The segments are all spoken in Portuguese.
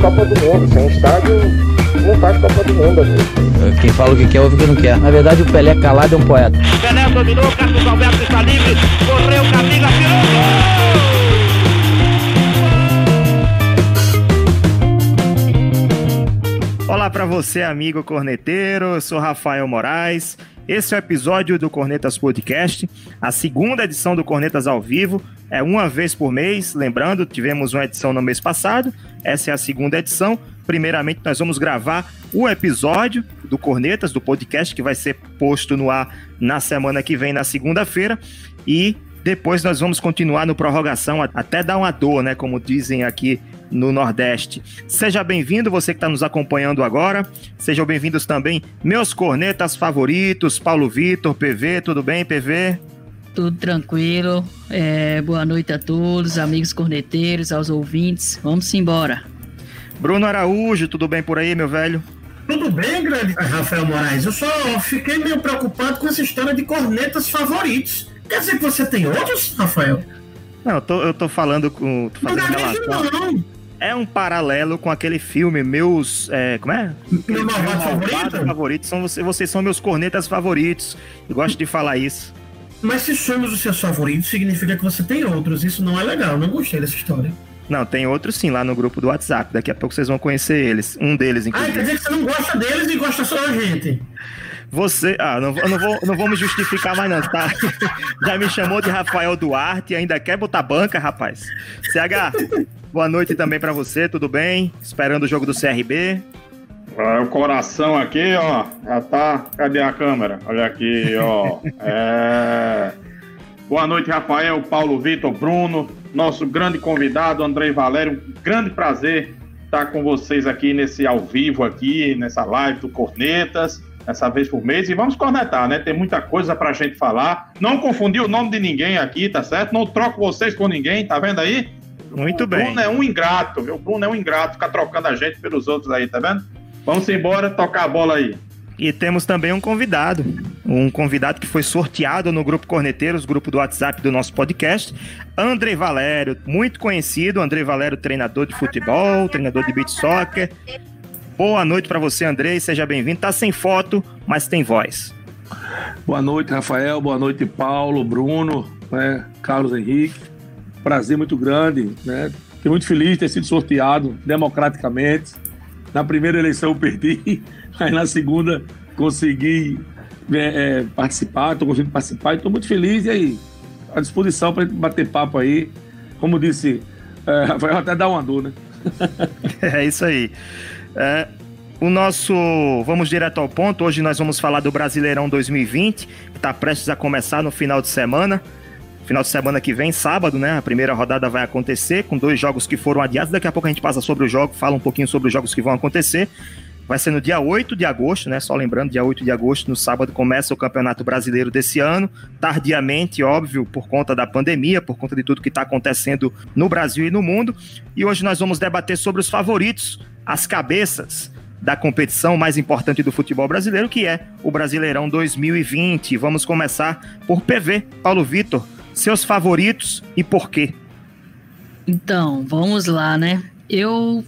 Copa do Mundo. Sem estádio, não faz Copa do Mundo, amigo. Quem fala o que quer, ouve o que não quer. Na verdade, o Pelé calado é um poeta. Pelé dominou, Carlos Alberto está livre, correu, Camila, tirou gol! Olá para você, amigo corneteiro. Eu sou Rafael Moraes. Esse é o episódio do Cornetas Podcast, a segunda edição do Cornetas ao vivo. É uma vez por mês. Lembrando, tivemos uma edição no mês passado. Essa é a segunda edição. Primeiramente, nós vamos gravar o episódio do Cornetas, do podcast, que vai ser posto no ar na semana que vem, na segunda-feira. E depois nós vamos continuar no prorrogação até dar uma dor, né? Como dizem aqui no Nordeste. Seja bem-vindo, você que está nos acompanhando agora. Sejam bem-vindos também meus cornetas favoritos, Paulo Vitor, PV, tudo bem, PV? Tudo tranquilo. É, boa noite a todos, amigos corneteiros, aos ouvintes. Vamos embora. Bruno Araújo, tudo bem por aí, meu velho? Tudo bem, grande Rafael Moraes. Eu só fiquei meio preocupado com essa história de cornetas favoritos. Quer dizer que você tem outros, Rafael? Não, eu tô, eu tô falando com. Tô fazendo não, relação. não é um paralelo com aquele filme Meus. É, como é? Meu malvado favorito? favorito. São você, vocês são meus cornetas favoritos. Eu gosto de falar isso. Mas se somos os seus favoritos, significa que você tem outros. Isso não é legal. Não gostei dessa história. Não, tem outros sim lá no grupo do WhatsApp. Daqui a pouco vocês vão conhecer eles. Um deles, inclusive. Ah, quer dizer que você não gosta deles e gosta só da gente. Você. Ah, não, eu não vou, não vou me justificar mais, não, tá? Já me chamou de Rafael Duarte e ainda quer botar banca, rapaz. CH, boa noite também para você, tudo bem? Esperando o jogo do CRB. O coração aqui, ó, já tá. Cadê a câmera? Olha aqui, ó. É... Boa noite, Rafael, Paulo Vitor, Bruno, nosso grande convidado, Andrei Valério. Um grande prazer estar com vocês aqui nesse ao vivo aqui, nessa live do Cornetas, essa vez por mês. E vamos cornetar, né? Tem muita coisa pra gente falar. Não confundir o nome de ninguém aqui, tá certo? Não troco vocês com ninguém, tá vendo aí? Muito o bem. Bruno é um ingrato, viu? O Bruno é um ingrato, ficar trocando a gente pelos outros aí, tá vendo? Vamos embora, tocar a bola aí. E temos também um convidado, um convidado que foi sorteado no grupo Corneteiros, grupo do WhatsApp do nosso podcast, André Valério, muito conhecido, André Valério, treinador de futebol, treinador de beach soccer. Boa noite para você, André, seja bem-vindo. Tá sem foto, mas tem voz. Boa noite, Rafael, boa noite, Paulo, Bruno, né, Carlos Henrique. Prazer muito grande, né? Fiquei muito feliz de ter sido sorteado democraticamente na primeira eleição eu perdi, aí na segunda consegui é, é, participar, estou conseguindo participar e estou muito feliz. E aí, à disposição para bater papo aí. Como disse, é, vai até dar uma dor, né? é isso aí. É, o nosso. Vamos direto ao ponto. Hoje nós vamos falar do Brasileirão 2020, que está prestes a começar no final de semana. Final de semana que vem, sábado, né? A primeira rodada vai acontecer com dois jogos que foram adiados. Daqui a pouco a gente passa sobre o jogo, fala um pouquinho sobre os jogos que vão acontecer. Vai ser no dia 8 de agosto, né? Só lembrando, dia 8 de agosto, no sábado, começa o Campeonato Brasileiro desse ano. Tardiamente, óbvio, por conta da pandemia, por conta de tudo que está acontecendo no Brasil e no mundo. E hoje nós vamos debater sobre os favoritos, as cabeças da competição mais importante do futebol brasileiro, que é o Brasileirão 2020. Vamos começar por PV. Paulo Vitor, seus favoritos e por quê? Então, vamos lá, né? Eu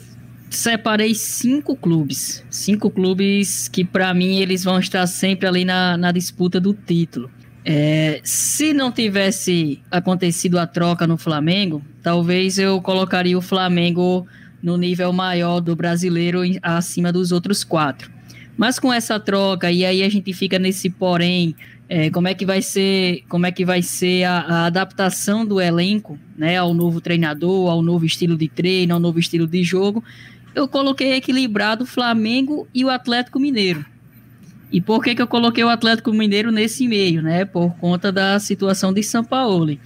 separei cinco clubes. Cinco clubes que, para mim, eles vão estar sempre ali na, na disputa do título. É, se não tivesse acontecido a troca no Flamengo, talvez eu colocaria o Flamengo no nível maior do brasileiro acima dos outros quatro. Mas com essa troca, e aí a gente fica nesse porém é, como é que vai ser, como é que vai ser a, a, adaptação do elenco, né, ao novo treinador, ao novo estilo de treino, ao novo estilo de jogo. Eu coloquei equilibrado o Flamengo e o Atlético Mineiro. E por que, que eu coloquei o Atlético Mineiro nesse meio, né? Por conta da situação de São Paulo.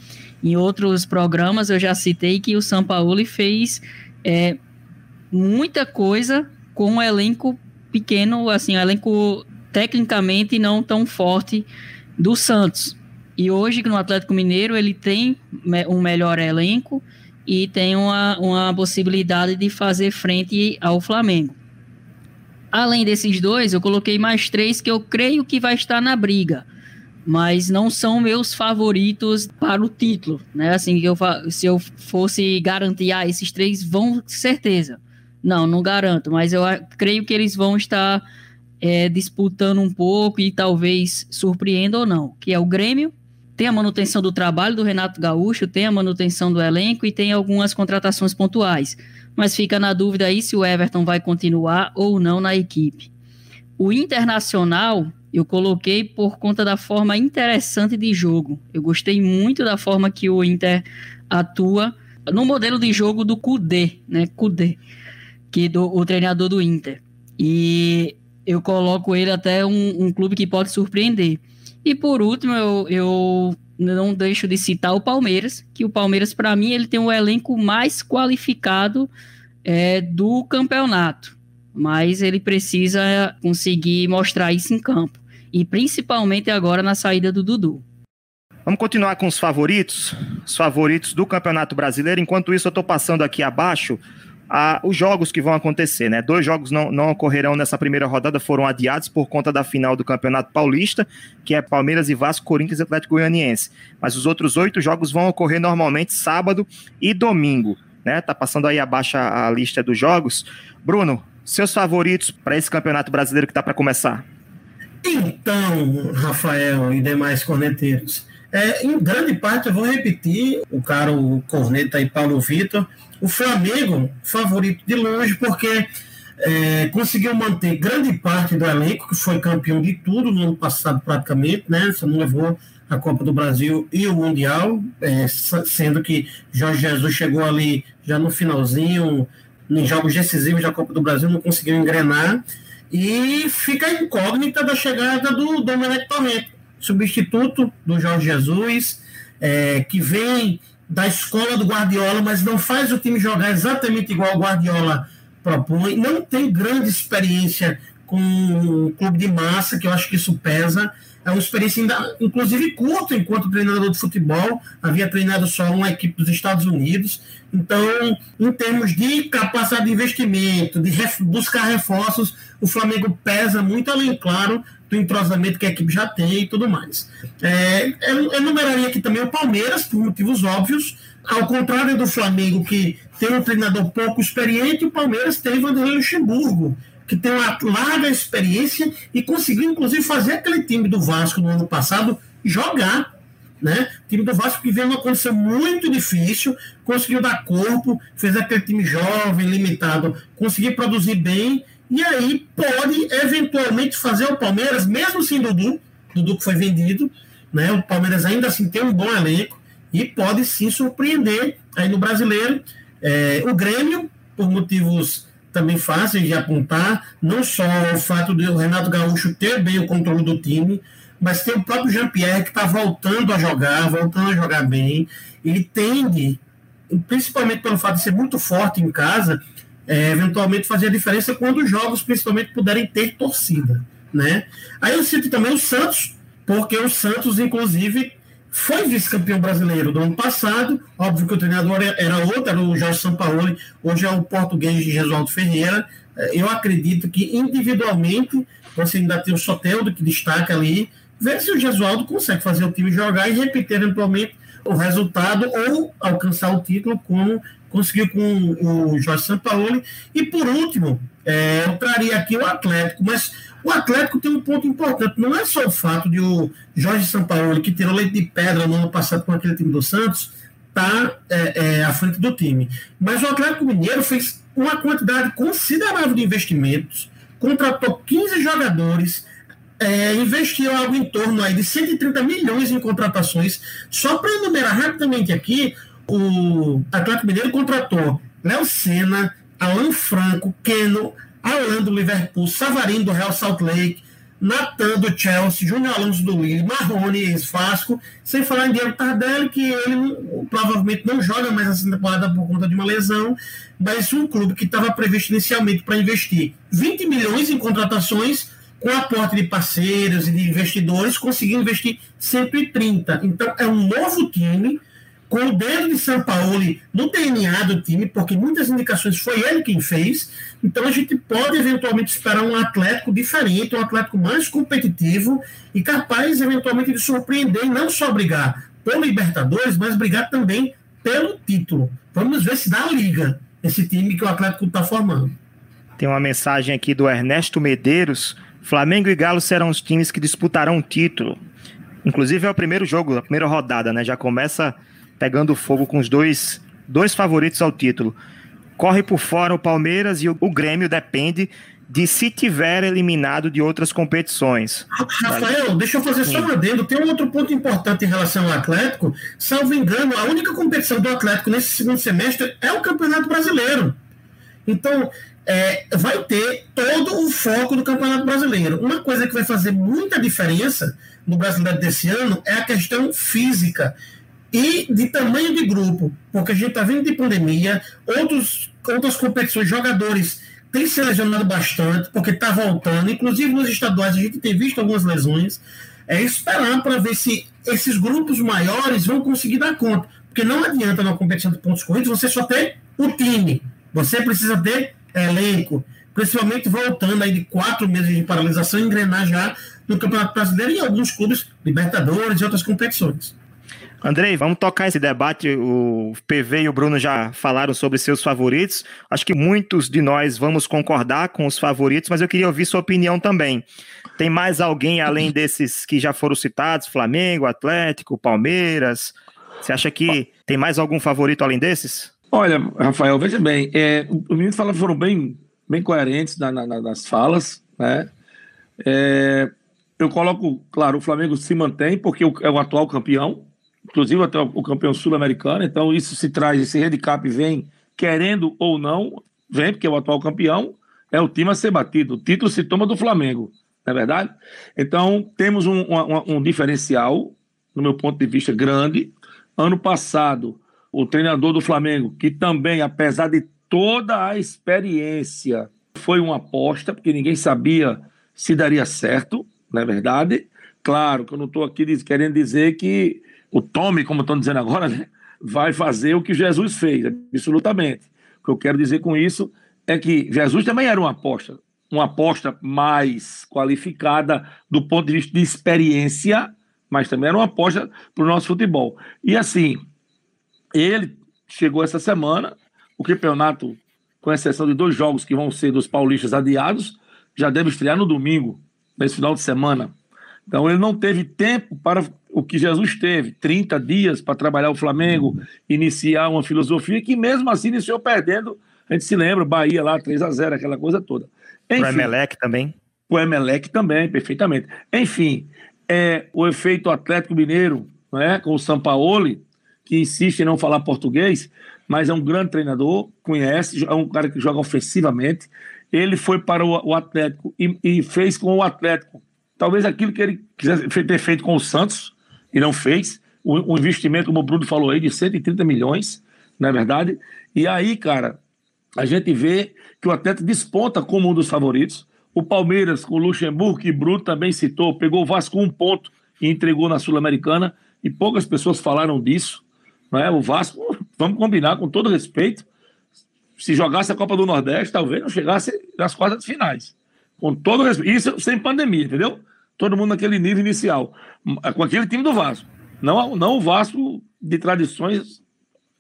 Em outros programas eu já citei que o São Paulo fez é, muita coisa com um elenco pequeno, assim, um elenco tecnicamente não tão forte do Santos. E hoje no Atlético Mineiro ele tem um melhor elenco e tem uma, uma possibilidade de fazer frente ao Flamengo. Além desses dois, eu coloquei mais três que eu creio que vai estar na briga. mas não são meus favoritos para o título, né? Assim, eu, se eu fosse garantir, ah, esses três vão, certeza. Não, não garanto, mas eu creio que eles vão estar é, disputando um pouco e talvez surpreenda ou não, que é o Grêmio, tem a manutenção do trabalho do Renato Gaúcho, tem a manutenção do elenco e tem algumas contratações pontuais. Mas fica na dúvida aí se o Everton vai continuar ou não na equipe. O Internacional eu coloquei por conta da forma interessante de jogo. Eu gostei muito da forma que o Inter atua no modelo de jogo do Kudê, né? Kudê, que do o treinador do Inter. E eu coloco ele até um, um clube que pode surpreender. E por último, eu, eu não deixo de citar o Palmeiras, que o Palmeiras, para mim, ele tem o elenco mais qualificado é, do campeonato. Mas ele precisa conseguir mostrar isso em campo. E principalmente agora na saída do Dudu. Vamos continuar com os favoritos, os favoritos do Campeonato Brasileiro. Enquanto isso, eu estou passando aqui abaixo a, os jogos que vão acontecer, né? Dois jogos não, não ocorrerão nessa primeira rodada, foram adiados por conta da final do Campeonato Paulista, que é Palmeiras e Vasco, Corinthians e Atlético Goianiense. Mas os outros oito jogos vão ocorrer normalmente sábado e domingo, né? Tá passando aí abaixo a, a lista dos jogos. Bruno, seus favoritos para esse Campeonato Brasileiro que está para começar? Então, Rafael e demais corneteiros, é, em grande parte, eu vou repetir o cara, o corneta aí, Paulo Vitor, o Flamengo, favorito de longe, porque é, conseguiu manter grande parte do elenco, que foi campeão de tudo no ano passado, praticamente, né? Só não levou a Copa do Brasil e o Mundial, é, sendo que Jorge Jesus chegou ali já no finalzinho, em jogos decisivos da Copa do Brasil, não conseguiu engrenar. E fica incógnita da chegada do Domenech Torrente, substituto do Jorge Jesus, é, que vem da escola do Guardiola, mas não faz o time jogar exatamente igual o Guardiola propõe, não tem grande experiência com o clube de massa, que eu acho que isso pesa. É uma experiência, ainda, inclusive, curta enquanto treinador de futebol. Havia treinado só uma equipe dos Estados Unidos. Então, em termos de capacidade de investimento, de ref, buscar reforços, o Flamengo pesa muito, além, claro, do entrosamento que a equipe já tem e tudo mais. É, eu, eu numeraria aqui também o Palmeiras, por motivos óbvios, ao contrário do Flamengo, que tem um treinador pouco experiente, o Palmeiras tem Vanderlei Luxemburgo, que tem uma larga experiência e conseguiu, inclusive, fazer aquele time do Vasco no ano passado jogar. Né? O time do Vasco que veio numa condição muito difícil, conseguiu dar corpo, fez aquele time jovem, limitado, conseguiu produzir bem, e aí pode eventualmente fazer o Palmeiras, mesmo sem Dudu, Dudu que foi vendido, né? O Palmeiras ainda assim tem um bom elenco e pode sim surpreender aí no brasileiro. É, o Grêmio, por motivos também fáceis de apontar, não só o fato de o Renato Gaúcho ter bem o controle do time, mas tem o próprio Jean-Pierre que está voltando a jogar, voltando a jogar bem. Ele tende, principalmente pelo fato de ser muito forte em casa, é, eventualmente fazer a diferença quando os jogos, principalmente, puderem ter torcida. Né? Aí eu cito também o Santos, porque o Santos, inclusive, foi vice-campeão brasileiro do ano passado. Óbvio que o treinador era outro, era o Jorge Sampaoli, hoje é o português de Jesualdo Ferreira. É, eu acredito que individualmente você ainda tem o Soteldo que destaca ali, ver se o Jesualdo consegue fazer o time jogar e repetir eventualmente o resultado ou alcançar o título como conseguiu com o Jorge Sampaoli. E por último, é, eu traria aqui o Atlético, mas o Atlético tem um ponto importante. Não é só o fato de o Jorge Sampaoli, que tirou leite de pedra no ano passado com aquele time do Santos, tá, é, é, à frente do time. Mas o Atlético Mineiro fez uma quantidade considerável de investimentos, contratou 15 jogadores, é, investiu algo em torno aí de 130 milhões em contratações. Só para enumerar rapidamente aqui, o Atlético Mineiro contratou Léo Senna, Alan Franco, Keno, Alan do Liverpool, Savarino do Real Salt Lake, Natan do Chelsea, Júnior Alonso do Lille, Marrone, ex-Fasco, sem falar em Diego Tardelli, que ele provavelmente não joga mais essa temporada por conta de uma lesão, mas um clube que estava previsto inicialmente para investir 20 milhões em contratações, com aporte de parceiros e de investidores, conseguiu investir 130. Então, é um novo time com o dedo de São Paulo no DNA do time, porque muitas indicações foi ele quem fez. Então a gente pode eventualmente esperar um Atlético diferente, um Atlético mais competitivo e capaz eventualmente de surpreender e não só brigar pelo Libertadores, mas brigar também pelo título. Vamos ver se dá a liga esse time que o Atlético está formando. Tem uma mensagem aqui do Ernesto Medeiros. Flamengo e Galo serão os times que disputarão o título. Inclusive é o primeiro jogo, a primeira rodada, né? Já começa pegando fogo com os dois, dois favoritos ao título. Corre por fora o Palmeiras e o, o Grêmio depende de se tiver eliminado de outras competições. Rafael, deixa eu fazer só um adendo. Tem um outro ponto importante em relação ao Atlético. Salvo engano, a única competição do Atlético nesse segundo semestre é o Campeonato Brasileiro. Então, é, vai ter todo o foco do Campeonato Brasileiro. Uma coisa que vai fazer muita diferença no Brasileiro desse ano é a questão física e de tamanho de grupo, porque a gente está vindo de pandemia, outros, outras competições, jogadores têm se lesionado bastante, porque está voltando, inclusive nos estaduais a gente tem visto algumas lesões, é esperar para ver se esses grupos maiores vão conseguir dar conta, porque não adianta na competição de pontos corridos você só ter o time, você precisa ter elenco, principalmente voltando aí de quatro meses de paralisação, engrenar já no Campeonato Brasileiro e alguns clubes, Libertadores e outras competições. Andrei, vamos tocar esse debate. O PV e o Bruno já falaram sobre seus favoritos. Acho que muitos de nós vamos concordar com os favoritos, mas eu queria ouvir sua opinião também. Tem mais alguém além desses que já foram citados? Flamengo, Atlético, Palmeiras? Você acha que tem mais algum favorito além desses? Olha, Rafael, veja bem, é, os meninos foram bem, bem coerentes na, na, nas falas, né? É, eu coloco, claro, o Flamengo se mantém porque é o atual campeão, inclusive até o campeão sul-americano, então isso se traz, esse handicap vem querendo ou não, vem porque é o atual campeão, é o time a ser batido, o título se toma do Flamengo, não é verdade? Então temos um, um, um diferencial, no meu ponto de vista, grande. Ano passado, o treinador do Flamengo, que também, apesar de toda a experiência, foi uma aposta, porque ninguém sabia se daria certo, não é verdade? Claro que eu não estou aqui querendo dizer que o Tome, como estão dizendo agora, né, vai fazer o que Jesus fez, absolutamente. O que eu quero dizer com isso é que Jesus também era uma aposta, uma aposta mais qualificada do ponto de vista de experiência, mas também era uma aposta para o nosso futebol. E assim, ele chegou essa semana, o campeonato, com exceção de dois jogos que vão ser dos paulistas adiados, já deve estrear no domingo, nesse final de semana. Então ele não teve tempo para o que Jesus teve, 30 dias para trabalhar o Flamengo, iniciar uma filosofia que mesmo assim iniciou perdendo. A gente se lembra, Bahia lá, 3 a 0 aquela coisa toda. Enfim, o Emelec também. O Emelec também, perfeitamente. Enfim, é, o efeito Atlético Mineiro, não é? com o Sampaoli, que insiste em não falar português, mas é um grande treinador, conhece, é um cara que joga ofensivamente. Ele foi para o, Atlético e, e, fez com o Atlético talvez aquilo que ele quisesse ter feito com o Santos e não fez. O, o investimento, como o Bruno falou aí, de 130 milhões, não é verdade? E aí, cara, a gente vê que o Atlético desponta como um dos favoritos. O Palmeiras, com o Luxemburgo, que Bruno também citou, pegou o Vasco um ponto e entregou na Sul-Americana, e poucas pessoas falaram disso. Não é? O Vasco, vamos combinar com todo respeito, se jogasse a Copa do Nordeste, talvez não chegasse nas quartas finais. Com todo respeito. Isso sem pandemia, entendeu? Todo mundo naquele nível inicial. Com aquele time do Vasco. Não, não o Vasco de tradições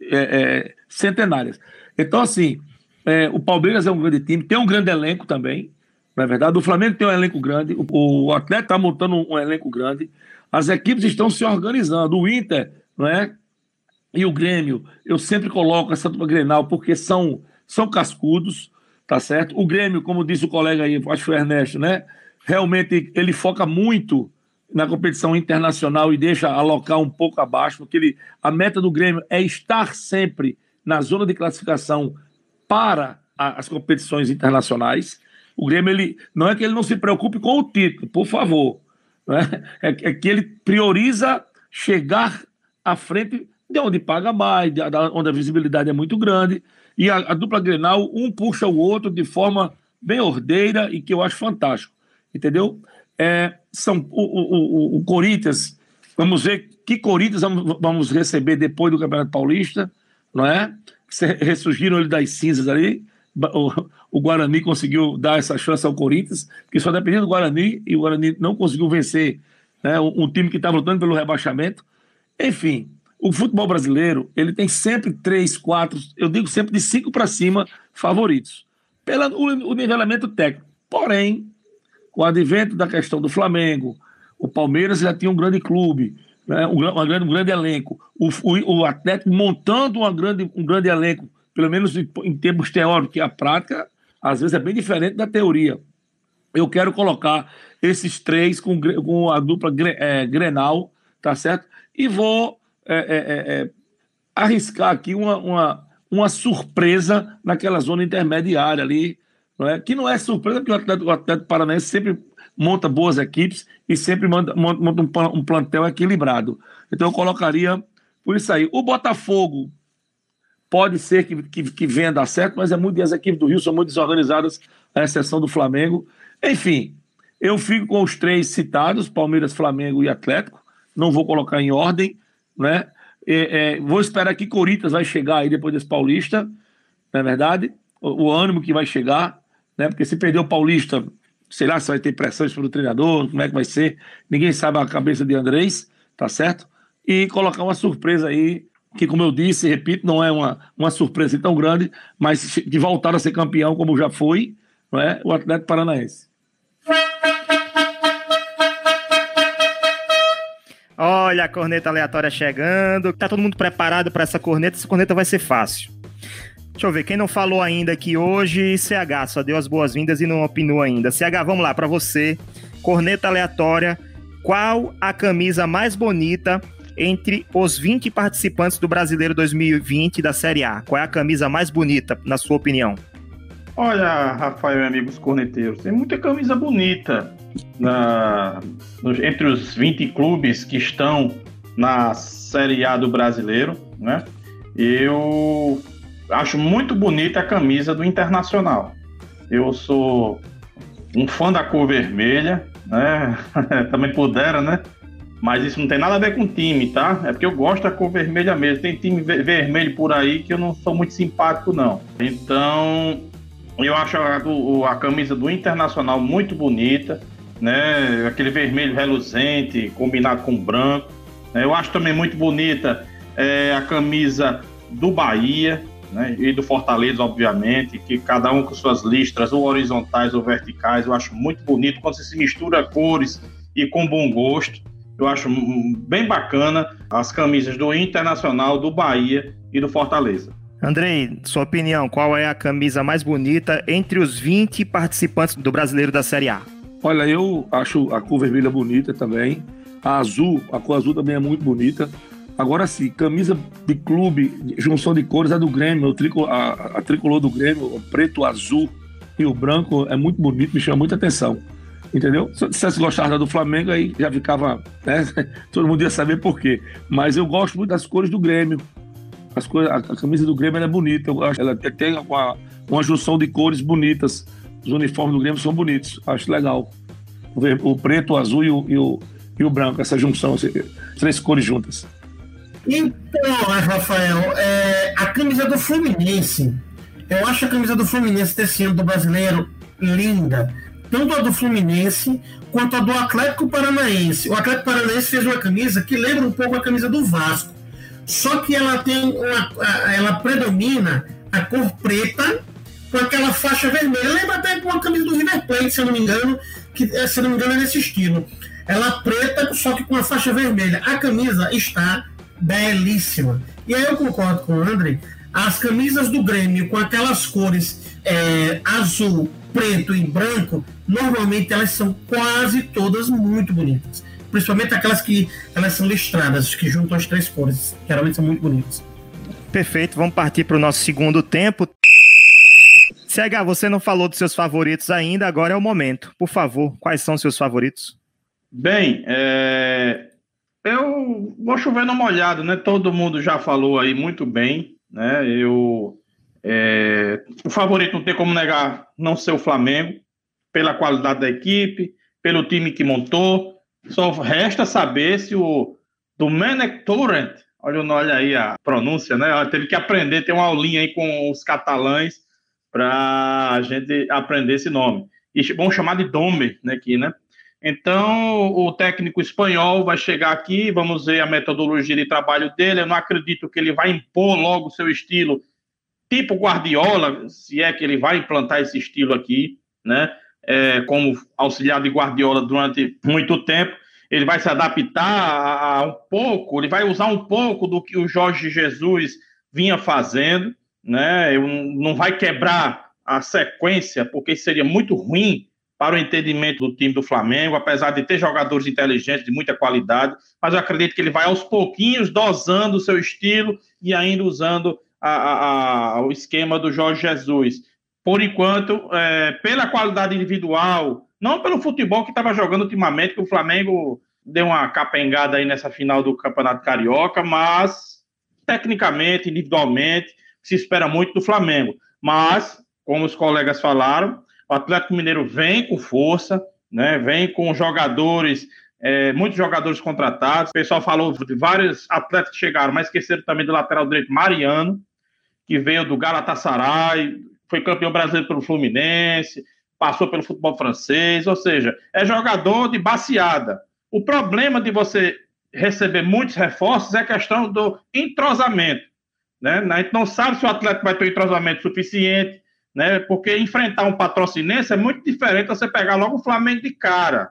é, é, centenárias. Então, assim, é, o Palmeiras é um grande time, tem um grande elenco também, na é verdade. O Flamengo tem um elenco grande, o, o Atlético está montando um, um elenco grande. As equipes estão se organizando. O Inter, não é? e o Grêmio, eu sempre coloco essa dupla Grenal porque são, são cascudos, tá certo? O Grêmio, como disse o colega aí, acho que foi o Ernesto, né? Realmente ele foca muito na competição internacional e deixa alocar um pouco abaixo, porque ele, a meta do Grêmio é estar sempre na zona de classificação para a, as competições internacionais. O Grêmio, ele, não é que ele não se preocupe com o título, por favor. Né? É, é que ele prioriza chegar à frente de onde paga mais, de, onde a visibilidade é muito grande. E a, a, dupla Grenal, um puxa o outro de forma bem ordeira e que eu acho fantástico. Entendeu? É, são, o, o, o, o Corinthians, vamos ver Que Corinthians vamos, receber depois do Campeonato Paulista, não é? Ressurgiram ele das cinzas ali. O, o, Guarani conseguiu dar essa chance ao Corinthians, que só dependia do Guarani e o Guarani não conseguiu vencer né, um, um time que estava lutando pelo rebaixamento. Enfim, o futebol brasileiro ele tem sempre três, quatro, eu digo sempre de cinco para cima favoritos, pelo o nivelamento técnico. Porém, com o advento da questão do Flamengo, o Palmeiras já tinha um grande clube, né, um, um, grande, um grande elenco. O, o, o, Atlético montando uma grande, um grande elenco, pelo menos em, em termos teóricos, que a prática às vezes é bem diferente da teoria. Eu quero colocar esses três com, com a dupla é, Grenal, tá certo? E vou é, é, é, é, arriscar aqui uma, uma, uma surpresa naquela zona intermediária ali, não é? que não é surpresa, porque o Atlético, o Atlético Paranaense sempre monta boas equipes e sempre manda, monta um, um plantel equilibrado. Então eu colocaria por isso aí. O Botafogo pode ser que, que, que venha dar certo, mas é muito, as equipes do Rio são muito desorganizadas, à exceção do Flamengo. Enfim, eu fico com os três citados, Palmeiras, Flamengo e Atlético. Não vou colocar em ordem, né? É, é, vou esperar que Corinthians vai chegar aí depois desse Paulista, não é verdade? O, o, ânimo que vai chegar, né? Porque se perder o Paulista, sei lá se vai ter pressões pelo treinador, como é que vai ser. Ninguém sabe a cabeça de Andrés, tá certo? E colocar uma surpresa aí, que como eu disse, repito, não é uma, uma surpresa tão grande, mas de voltar a ser campeão como já foi, não é? O Atlético Paranaense. Olha a corneta aleatória chegando. Tá todo mundo preparado para essa corneta? Essa corneta vai ser fácil. Deixa eu ver, quem não falou ainda aqui hoje, CH, só deu as boas-vindas e não opinou ainda. CH, vamos lá, para você. Corneta aleatória. Qual a camisa mais bonita entre os 20 participantes do Brasileiro 2020 da Série A? Qual é a camisa mais bonita, na sua opinião? Olha, Rafael e amigos corneteiros, tem muita camisa bonita na, entre os 20 clubes que estão na Série A do Brasileiro, né? Eu acho muito bonita a camisa do Internacional. Eu sou um fã da cor vermelha, né? Também pudera, né? Mas isso não tem nada a ver com time, tá? É porque eu gosto da cor vermelha mesmo. Tem time vermelho por aí que eu não sou muito simpático, não. Então, eu acho a, a camisa do Internacional muito bonita né? Aquele vermelho reluzente combinado com branco. Eu acho também muito bonita é, a camisa do Bahia né? e do Fortaleza, obviamente, que cada um com suas listras, ou horizontais ou verticais. Eu acho muito bonito quando você se mistura cores e com bom gosto. Eu acho bem bacana as camisas do Internacional, do Bahia e do Fortaleza. Andrei, sua opinião, qual é a camisa mais bonita entre os 20 participantes do Brasileiro da Série A? Olha, eu acho a cor vermelha bonita também. A azul, a cor azul também é muito bonita. Agora sim, camisa de clube, junção de cores, é do Grêmio, a, tricolor do Grêmio, o preto, o azul e o branco é muito bonito, me chama muita atenção. Entendeu? Se eu dissesse gostar da do Flamengo, aí já ficava. Né? Todo mundo ia saber por quê. Mas eu gosto muito das cores do Grêmio. As cores, a, a camisa do Grêmio é bonita. Eu acho, ela tem uma, uma junção de cores bonitas os uniformes do Grêmio são bonitos, acho legal. O, o preto, o azul e o, e o, e o branco, essa junção, três cores juntas. Então, Rafael, é, a camisa do Fluminense, eu acho a camisa do Fluminense desse ano do brasileiro linda. Tanto a do Fluminense quanto a do Atlético Paranaense. O Atlético Paranaense fez uma camisa que lembra um pouco a camisa do Vasco. Só que ela tem uma, ela predomina a cor preta com aquela faixa vermelha. Lembra até com a camisa do River Plate, se eu não me engano, que eh, se não me engano é nesse estilo. Ela preta, só que com a faixa vermelha. A camisa está belíssima. E aí eu concordo com o André. As camisas do Grêmio com aquelas cores é, azul, preto e branco, normalmente elas são quase todas muito bonitas. Principalmente aquelas que elas são listradas, que juntam as três cores. Geralmente são muito bonitas. Perfeito, vamos partir para o nosso segundo tempo. CH, você não falou dos seus favoritos ainda, agora é o momento. Por favor, quais são seus favoritos? Bem, é... eu vou chover numa olhada, né? Todo mundo já falou aí muito bem, né? Eu. É... O favorito não tem como negar não ser o Flamengo, pela qualidade da equipe, pelo time que montou. Só resta saber se o, do Menek Torrent. Olha, olha aí a pronúncia, né? Ela teve que aprender, tem uma aulinha aí com os catalães para a gente aprender esse nome. E vamos chamar de Dome, né, aqui, né? Então, o técnico espanhol vai chegar aqui, vamos ver a metodologia de trabalho dele. Eu não acredito que ele vai impor logo o seu estilo, tipo Guardiola, se é que ele vai implantar esse estilo aqui, né? É, como auxiliar de Guardiola durante muito tempo. Ele vai se adaptar a, um pouco, ele vai usar um pouco do que o Jorge Jesus vinha fazendo, né? Não vai quebrar a sequência, porque seria muito ruim para o entendimento do time do Flamengo, apesar de ter jogadores inteligentes de muita qualidade, mas eu acredito que ele vai aos pouquinhos dosando o seu estilo e ainda usando a, a, a, o esquema do Jorge Jesus. Por enquanto, é, pela qualidade individual, não pelo futebol que estava jogando ultimamente, que o Flamengo deu uma capengada aí nessa final do Campeonato Carioca, mas tecnicamente, individualmente, se espera muito do Flamengo. Mas, como os colegas falaram, o Atlético Mineiro vem com força, né? Vem com jogadores, é, muitos jogadores contratados. O pessoal falou de vários atletas que chegaram, mas esqueceram também do lateral direito Mariano, que veio do Galatasaray, foi campeão brasileiro pelo Fluminense, passou pelo futebol francês, ou seja, é jogador de baseada. O problema de você receber muitos reforços é a questão do entrosamento. Né? A gente não sabe se o atleta vai ter um entrosamento suficiente, né? Porque enfrentar um patrocinense é muito diferente você pegar logo o Flamengo de cara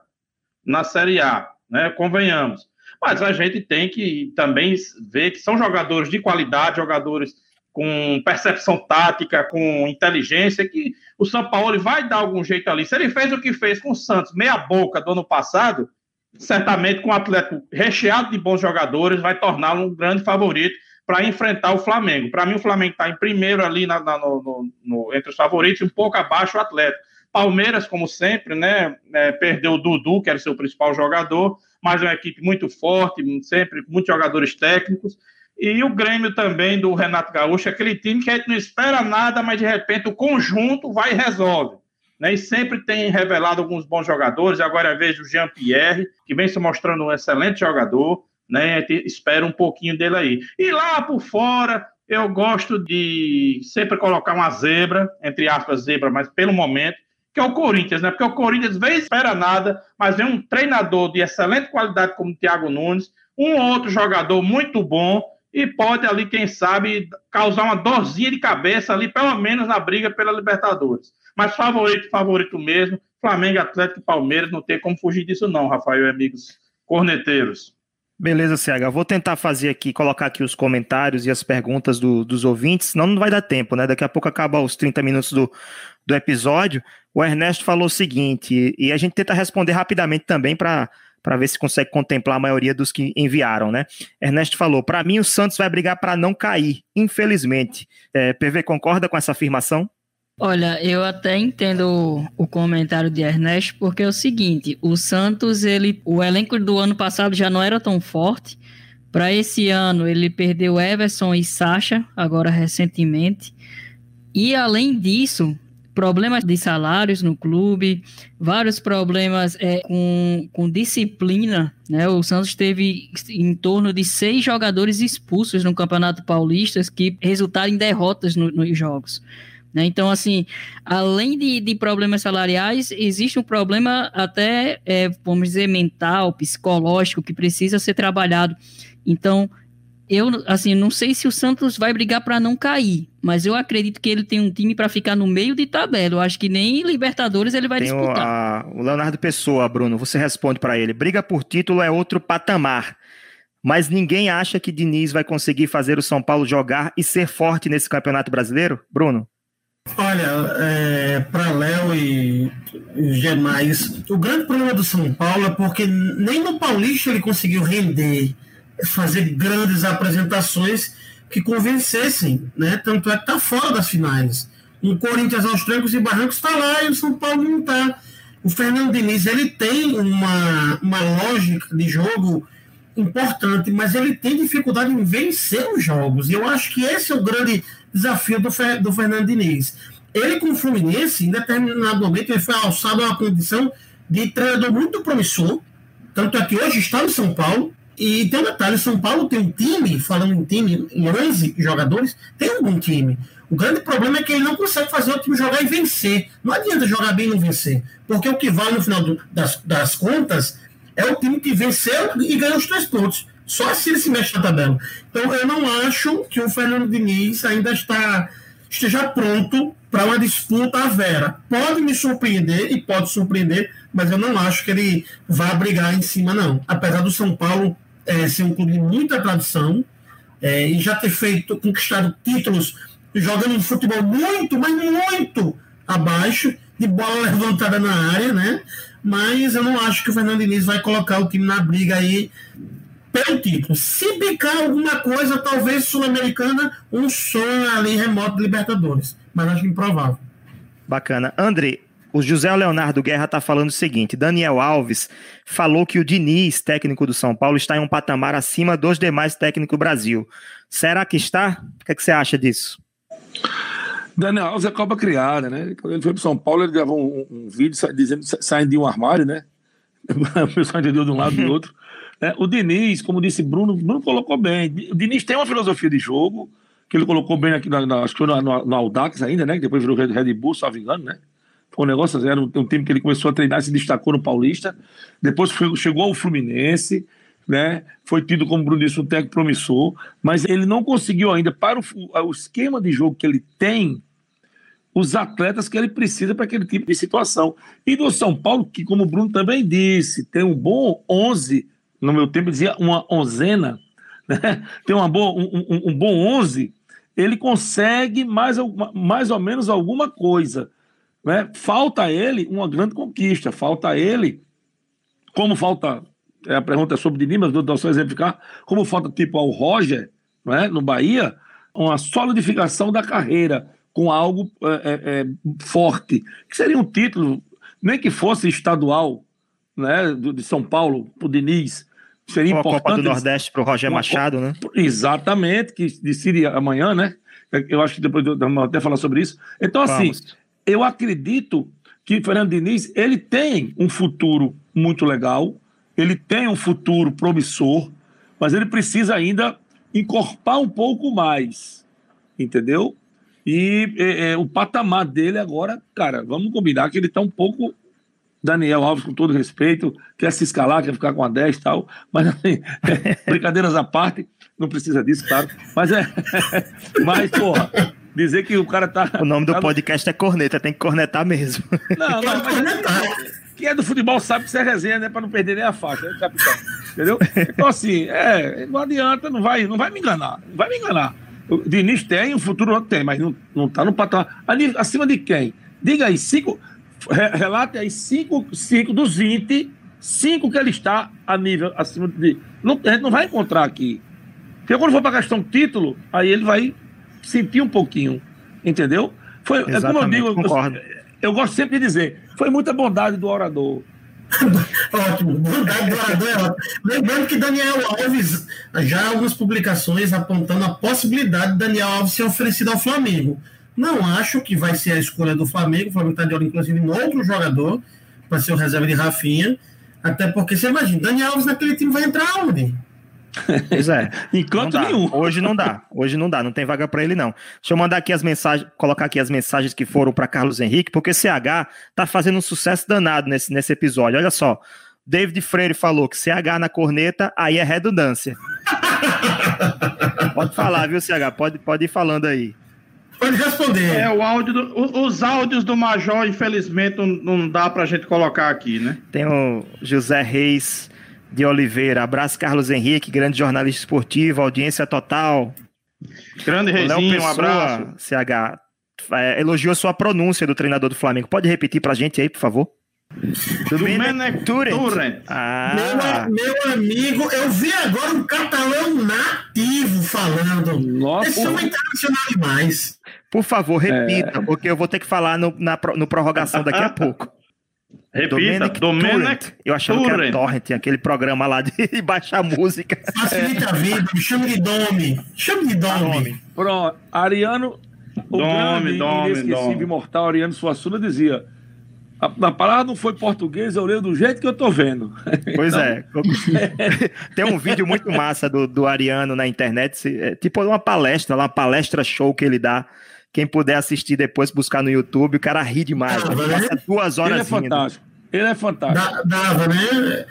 na Série A, né? Convenhamos. Mas a gente tem que também ver que são jogadores de qualidade, jogadores com percepção tática, com inteligência, que o São Paulo vai dar algum jeito ali. Se ele fez o que fez com o Santos, meia boca do ano passado, certamente com um atleta recheado de bons jogadores, vai torná-lo um grande favorito para enfrentar o Flamengo. Para mim, o Flamengo está em primeiro ali na, na, no, no, entre os favoritos, um pouco abaixo o Atlético. Palmeiras, como sempre, né, é, perdeu o Dudu, que era seu principal jogador, mas é uma equipe muito forte, sempre muitos jogadores técnicos. E o Grêmio também do Renato Gaúcho, aquele time que a gente não espera nada, mas de repente o conjunto vai e resolve. Né? E sempre tem revelado alguns bons jogadores. Agora vejo o Jean Pierre, que vem se mostrando um excelente jogador né? Espera um pouquinho dele aí. E lá por fora, eu gosto de sempre colocar uma zebra, entre aspas, zebra, mas pelo momento, que é o Corinthians, né? Porque o Corinthians vem espera nada, mas vem um treinador de excelente qualidade como o Thiago Nunes, um outro jogador muito bom e pode ali, quem sabe, causar uma dorzinha de cabeça ali, pelo menos na briga pela Libertadores. Mas favorito, favorito mesmo, Flamengo, Atlético e Palmeiras, não tem como fugir disso não, Rafael e amigos corneteiros. Beleza, CH. Vou tentar fazer aqui, colocar aqui os comentários e as perguntas do, dos ouvintes, senão não vai dar tempo, né? Daqui a pouco acaba os 30 minutos do, do episódio. O Ernesto falou o seguinte, e a gente tenta responder rapidamente também para para ver se consegue contemplar a maioria dos que enviaram, né? Ernesto falou: para mim o Santos vai brigar para não cair, infelizmente. É, PV concorda com essa afirmação? Olha, eu até entendo o comentário de Ernesto, porque é o seguinte, o Santos, ele, o elenco do ano passado já não era tão forte. Para esse ano, ele perdeu Everson e Sacha, agora recentemente. E além disso, problemas de salários no clube, vários problemas é, com, com disciplina. Né? O Santos teve em torno de seis jogadores expulsos no Campeonato Paulista que resultaram em derrotas no, nos jogos. Né? Então, assim, além de, de, problemas salariais, existe um problema até, é, vamos dizer, mental, psicológico, que precisa ser trabalhado. Então, eu, assim, não sei se o Santos vai brigar para não cair, mas eu acredito que ele tem um time para ficar no meio de tabela. Eu acho que nem Libertadores ele vai tem disputar. O, a, o Leonardo Pessoa, Bruno, você responde para ele: briga por título é outro patamar. Mas ninguém acha que Diniz vai conseguir fazer o São Paulo jogar e ser forte nesse campeonato brasileiro? Bruno? Olha, é, para Léo e, os demais, o grande problema do São Paulo é porque nem no Paulista ele conseguiu render, fazer grandes apresentações que convencessem, né? Tanto é que tá fora das finais. O Corinthians aos trancos e barrancos está lá e o São Paulo não está. O Fernando Diniz ele tem uma, uma lógica de jogo importante, mas ele tem dificuldade em vencer os jogos. E eu acho que esse é o grande desafio do, do Fernando Diniz. Ele, com o Fluminense, em determinado momento, ele foi alçado a uma condição de treinador muito promissor, tanto é que hoje está no São Paulo, E tem um detalhe, São Paulo tem um time, falando em time, em 11 jogadores, tem um bom time. O grande problema é que ele não consegue fazer o time jogar e vencer. Não adianta jogar bem e não vencer. Porque o que vale no final do, das, das contas é o time que venceu e ganhou os três pontos. Só assim ele se mexe na tabela. Então eu não acho que o Fernando Diniz ainda está esteja pronto para uma disputa à Vera. Pode me surpreender e pode surpreender, mas eu não acho que ele vá brigar em cima, não. Apesar do São Paulo é, ser um clube de muita tradição é, e já ter feito, conquistado títulos jogando um futebol muito, mas muito abaixo, de bola levantada na área, né? Mas eu não acho que o Fernando Diniz vai colocar o time na briga aí pelo título. Se bicar alguma coisa, talvez Sul-Americana, um sonho ali remoto de Libertadores. Mas acho improvável. Bacana. André, o José Leonardo Guerra está falando o seguinte: Daniel Alves falou que o Diniz, técnico do São Paulo, está em um patamar acima dos demais técnicos do Brasil. Será que está? O que, é que você acha disso? Daniel Alves é Copa Criada, né? Quando ele foi para São Paulo, ele gravou um, um vídeo dizendo saindo de um armário, né? O pessoal entendeu de um lado e do outro. É, o Diniz, como disse Bruno, Bruno colocou bem. O Diniz tem uma filosofia de jogo, que ele colocou bem aqui, na, na, acho que foi no, no Audax ainda, né? Que depois virou Red Bull, só engano, né? Foi um negócio, era um, um time que ele começou a treinar, se destacou no Paulista. Depois foi, chegou ao Fluminense, né? Foi tido, como Bruno disse, um técnico promissor, mas ele não conseguiu ainda, para o, o esquema de jogo que ele tem, os atletas que ele precisa para aquele tipo de situação. E do São Paulo, que, como o Bruno também disse, tem um bom 11, no meu tempo dizia uma onzena, né? tem uma boa, um, um, um bom 11, ele consegue mais, mais ou menos alguma coisa. Né? Falta a ele uma grande conquista, falta a ele, como falta é, a pergunta é sobre Diniz, mas vou só exemplificar, como falta tipo ao Roger, né, no Bahia, uma solidificação da carreira com algo é, é, é, forte, que seria um título, nem que fosse estadual, né, de São Paulo, para o Diniz, seria importante. Copa do Nordeste para o Roger Machado, né? Exatamente, que decide amanhã, né? Eu acho que depois vamos até falar sobre isso. Então, assim, Vamos. eu acredito que o Fernando Diniz ele tem um futuro muito legal, ele tem um futuro promissor, mas ele precisa ainda encorpar um pouco mais, entendeu? E é, é, o patamar dele agora, cara, vamos combinar que ele está um pouco. Daniel Alves, com todo respeito, quer se escalar, quer ficar com a 10 e tal, mas assim, brincadeiras à parte, não precisa disso, claro. Mas é. mas, porra, dizer que o cara tá. O nome do tá no- podcast é Corneta, tem que cornetar mesmo. Não, não, mas quem é do futebol sabe que isso é resenha, né? Pra não perder nem a faixa, né, capitão? Entendeu? Então, assim, é, não adianta, não vai, não vai me enganar, não vai me enganar. O Diniz tem, o futuro tem, mas não, não tá no patamar. Ali, Acima de quem? Diga aí, cinco. Re- Relate aí cinco, cinco dos 20, cinco que ele está a nível acima de. Não, a gente não vai encontrar aqui. Porque quando for para questão título, aí ele vai sentir um pouquinho. Entendeu? Foi, é como eu digo, eu- concordo. eu gosto sempre de dizer, foi muita bondade do orador. Ótimo, bondade do orador é ótimo. Lembrando que Daniel Alves, já há algumas publicações apontando a possibilidade de Daniel Alves ser oferecido ao Flamengo. Não acho que vai ser a escolha do Flamengo. O Flamengo está de olho, inclusive, em outro jogador, para ser o reserva de Rafinha. Até porque você imagina, Daniel Alves naquele time vai entrar onde? Pois é. Enquanto nenhum. Hoje não dá. Hoje não dá. Não tem vaga pra ele, não. Deixa eu mandar aqui as mensagens, colocar aqui as mensagens que foram pra Carlos Henrique, porque CH tá fazendo um sucesso danado nesse, nesse episódio. Olha só. David Freire falou que CH na corneta, aí é redundância. pode falar, viu, CH? Pode, pode ir falando aí. Pode responder. É, o áudio do- os áudios do Major, infelizmente, não, não dá pra gente colocar aqui, né? Tem o José Reis de Oliveira. Abraço, Carlos Henrique, grande jornalista esportivo, audiência total. Grande O Léo Rezinho, um Pessoa, abraço. CH, é, elogiou sua pronúncia do treinador do Flamengo. Pode repetir pra gente aí, por favor? Domenech Turrent. Turrent. Ah, Meu, meu amigo, eu vi agora um catalão nativo falando. Nossa, Esse homem internacional demais. por favor, repita, É. porque eu vou ter que falar no, na, no prorrogação daqui a pouco. Repita, Domenic Domenech Turrent. Eu achava que era Turrent. Torrent, aquele programa lá de baixar música. Facilita a vida, me chame de Domi. Chame de Domi. Pronto, Ariano, o Dome, grande, inesquecível, dome. imortal Ariano Suassuna dizia A, a palavra não foi português, eu leio do jeito que eu tô vendo. Pois é. Tem um vídeo muito massa do, do Ariano na internet, se- é tipo uma palestra, uma palestra show que ele dá. Quem puder assistir depois, buscar no YouTube, o cara ri demais. Ah, Ele né? passa duas horas Ele é fantástico. Ele é fantástico. Da- Dava, né?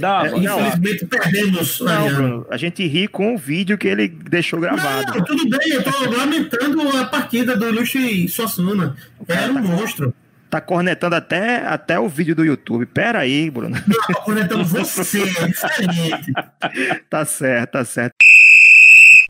Dava, É, infelizmente perdemos. Não, Ariano. Bruno, a gente ri com o vídeo que ele deixou gravado. Não, tudo bem, eu tô lamentando a partida do Ilustre Suassuna. Era um monstro. Tá cornetando até, até o vídeo do YouTube. Pera aí, Bruno. Não, conectando você, é diferente. tá certo, tá certo.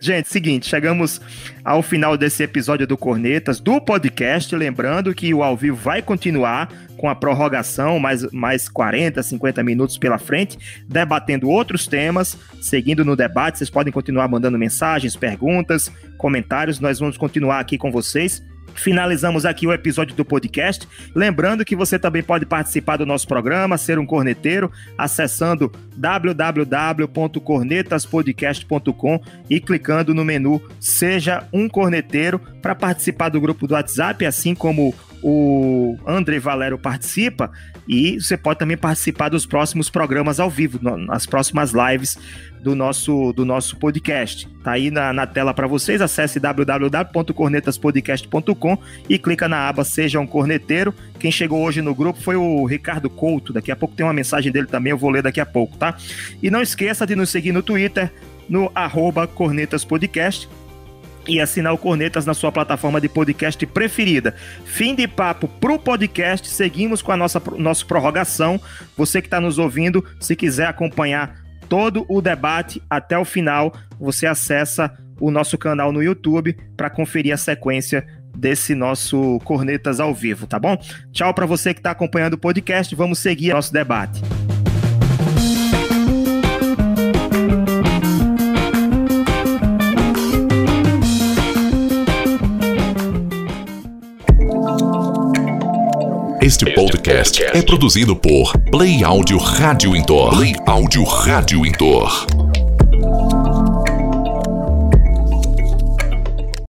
Gente, seguinte, chegamos ao final desse episódio do Cornetas, do podcast. Lembrando que o ao vivo vai continuar com a prorrogação, mais, mais 40, 50 minutos pela frente, debatendo outros temas, seguindo no debate. Vocês podem continuar mandando mensagens, perguntas, comentários. Nós vamos continuar aqui com vocês. Finalizamos aqui o episódio do podcast. Lembrando que você também pode participar do nosso programa, ser um corneteiro, acessando www.cornetaspodcast.com e clicando no menu Seja um Corneteiro para participar do grupo do WhatsApp, assim como o André Valério participa. E você pode também participar dos próximos programas ao vivo, nas próximas lives do nosso, do nosso podcast. Tá aí na, na tela para vocês. Acesse www.cornetaspodcast.com e clica na aba Seja um Corneteiro. Quem chegou hoje no grupo foi o Ricardo Couto. Daqui a pouco tem uma mensagem dele também, eu vou ler daqui a pouco, tá? E não esqueça de nos seguir no Twitter, no arroba Cornetas Podcast e assinar o Cornetas na sua plataforma de podcast preferida. Fim de papo pro podcast, seguimos com a nossa nossa prorrogação. Você que está nos ouvindo, se quiser acompanhar todo o debate até o final, você acessa o nosso canal no YouTube para conferir a sequência desse nosso Cornetas ao vivo, tá bom? Tchau para você que está acompanhando o podcast, vamos seguir nosso debate. Este podcast é produzido por Play Áudio Rádio Intor. Play Áudio Rádio Indoor.